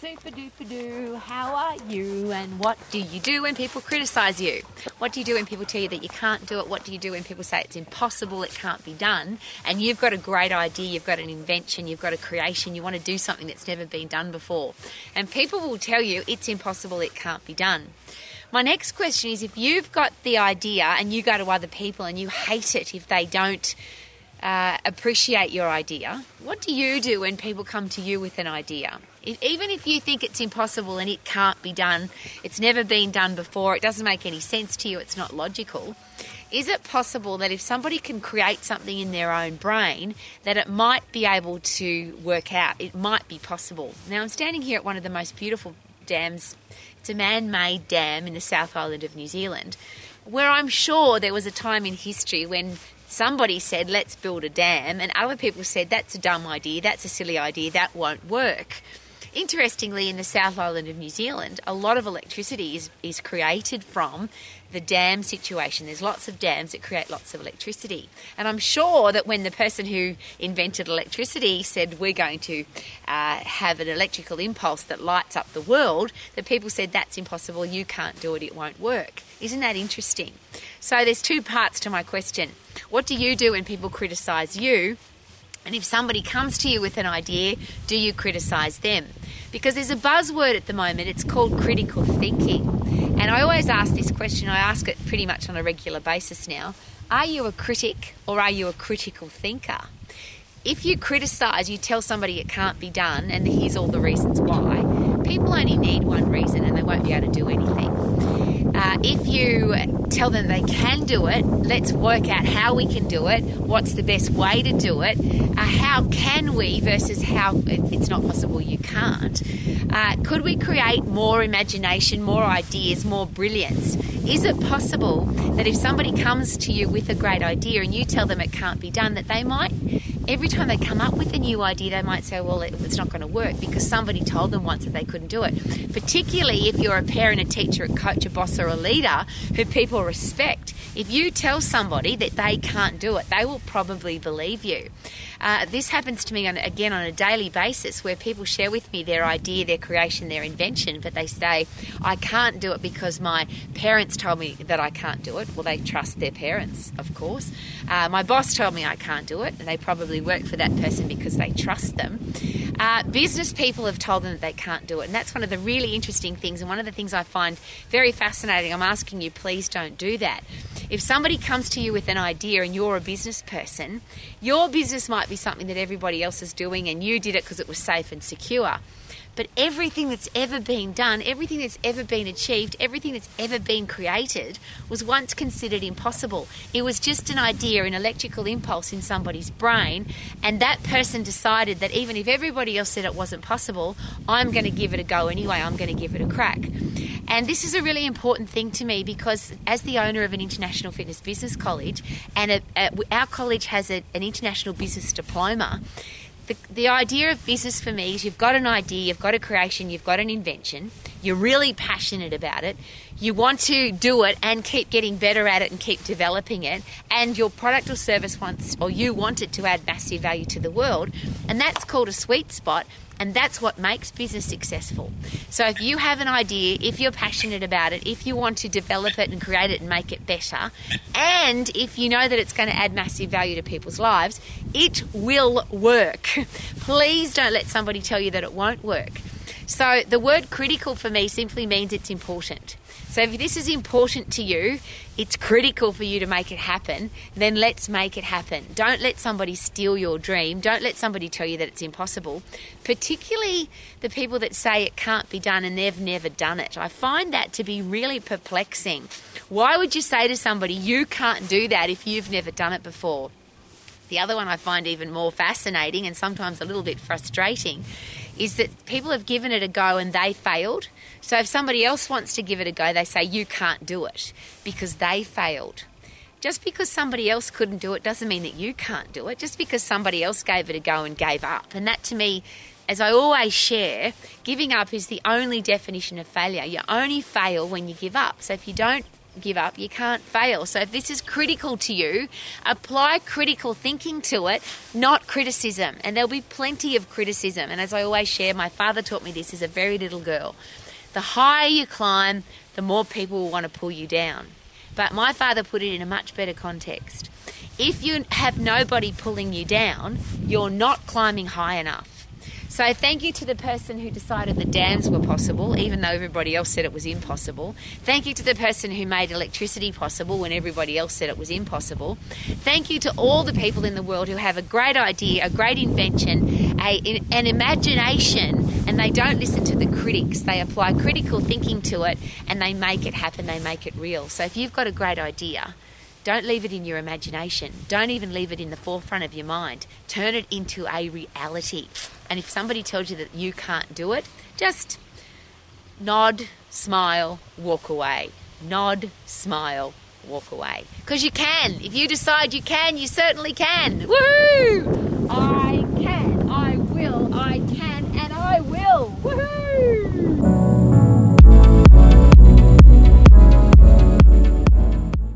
Super duper doo, how are you? And what do you do when people criticise you? What do you do when people tell you that you can't do it? What do you do when people say it's impossible, it can't be done? And you've got a great idea, you've got an invention, you've got a creation, you want to do something that's never been done before. And people will tell you it's impossible, it can't be done. My next question is if you've got the idea and you go to other people and you hate it if they don't uh, appreciate your idea, what do you do when people come to you with an idea? If, even if you think it's impossible and it can't be done, it's never been done before, it doesn't make any sense to you, it's not logical. Is it possible that if somebody can create something in their own brain, that it might be able to work out? It might be possible. Now, I'm standing here at one of the most beautiful dams. It's a man made dam in the South Island of New Zealand, where I'm sure there was a time in history when somebody said, let's build a dam, and other people said, that's a dumb idea, that's a silly idea, that won't work. Interestingly, in the South Island of New Zealand, a lot of electricity is, is created from the dam situation. There's lots of dams that create lots of electricity. And I'm sure that when the person who invented electricity said, We're going to uh, have an electrical impulse that lights up the world, that people said, That's impossible, you can't do it, it won't work. Isn't that interesting? So there's two parts to my question. What do you do when people criticise you? And if somebody comes to you with an idea, do you criticise them? Because there's a buzzword at the moment, it's called critical thinking. And I always ask this question, I ask it pretty much on a regular basis now Are you a critic or are you a critical thinker? If you criticise, you tell somebody it can't be done, and here's all the reasons why, people only need one reason and they won't be able to do anything. Uh, if you tell them they can do it, let's work out how we can do it, what's the best way to do it, uh, how can we versus how it's not possible you can't. Uh, could we create more imagination, more ideas, more brilliance? Is it possible that if somebody comes to you with a great idea and you tell them it can't be done, that they might, every time they come up with a new idea, they might say, well, it's not going to work because somebody told them once that they couldn't do it. Particularly if you're a parent, a teacher, a coach, a boss, or a leader who people respect. If you tell somebody that they can't do it, they will probably believe you. Uh, this happens to me on, again on a daily basis where people share with me their idea, their creation, their invention, but they say, I can't do it because my parents told me that I can't do it. Well, they trust their parents, of course. Uh, my boss told me I can't do it, and they probably work for that person because they trust them. Uh, business people have told them that they can't do it, and that's one of the really interesting things, and one of the things I find very fascinating. I'm asking you, please don't do that. If somebody comes to you with an idea and you're a business person, your business might be something that everybody else is doing and you did it because it was safe and secure. But everything that's ever been done, everything that's ever been achieved, everything that's ever been created was once considered impossible. It was just an idea, an electrical impulse in somebody's brain, and that person decided that even if everybody else said it wasn't possible, I'm going to give it a go anyway, I'm going to give it a crack. And this is a really important thing to me because, as the owner of an international fitness business college, and a, a, our college has a, an international business diploma, the, the idea of business for me is you've got an idea, you've got a creation, you've got an invention, you're really passionate about it, you want to do it and keep getting better at it and keep developing it, and your product or service wants, or you want it to add massive value to the world, and that's called a sweet spot. And that's what makes business successful. So, if you have an idea, if you're passionate about it, if you want to develop it and create it and make it better, and if you know that it's going to add massive value to people's lives, it will work. Please don't let somebody tell you that it won't work. So, the word critical for me simply means it's important. So, if this is important to you, it's critical for you to make it happen, then let's make it happen. Don't let somebody steal your dream. Don't let somebody tell you that it's impossible, particularly the people that say it can't be done and they've never done it. I find that to be really perplexing. Why would you say to somebody, you can't do that if you've never done it before? The other one I find even more fascinating and sometimes a little bit frustrating is that people have given it a go and they failed. So if somebody else wants to give it a go, they say, You can't do it because they failed. Just because somebody else couldn't do it doesn't mean that you can't do it. Just because somebody else gave it a go and gave up. And that to me, as I always share, giving up is the only definition of failure. You only fail when you give up. So if you don't give up, you can't fail. So if this is critical to you, apply critical thinking to it, not criticism. And there'll be plenty of criticism. And as I always share, my father taught me this as a very little girl. The higher you climb, the more people will want to pull you down. But my father put it in a much better context. If you have nobody pulling you down, you're not climbing high enough. So thank you to the person who decided the dams were possible, even though everybody else said it was impossible. Thank you to the person who made electricity possible when everybody else said it was impossible. Thank you to all the people in the world who have a great idea, a great invention, a, an imagination, and they don't listen to the critics. They apply critical thinking to it and they make it happen, they make it real. So if you've got a great idea, don't leave it in your imagination. Don't even leave it in the forefront of your mind. Turn it into a reality. And if somebody tells you that you can't do it, just nod, smile, walk away. Nod, smile, walk away. Because you can. If you decide you can, you certainly can. Woohoo! I can, I will, I can, and I will. Woohoo!